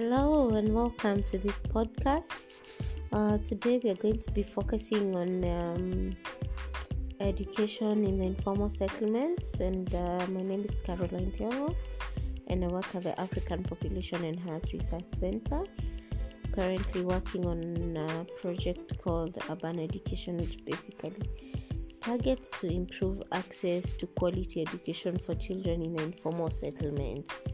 Hello and welcome to this podcast. Uh, today we are going to be focusing on um, education in the informal settlements, and uh, my name is Caroline Thiongo, and I work at the African Population and Health Research Center. Currently working on a project called Urban Education, which basically targets to improve access to quality education for children in informal settlements.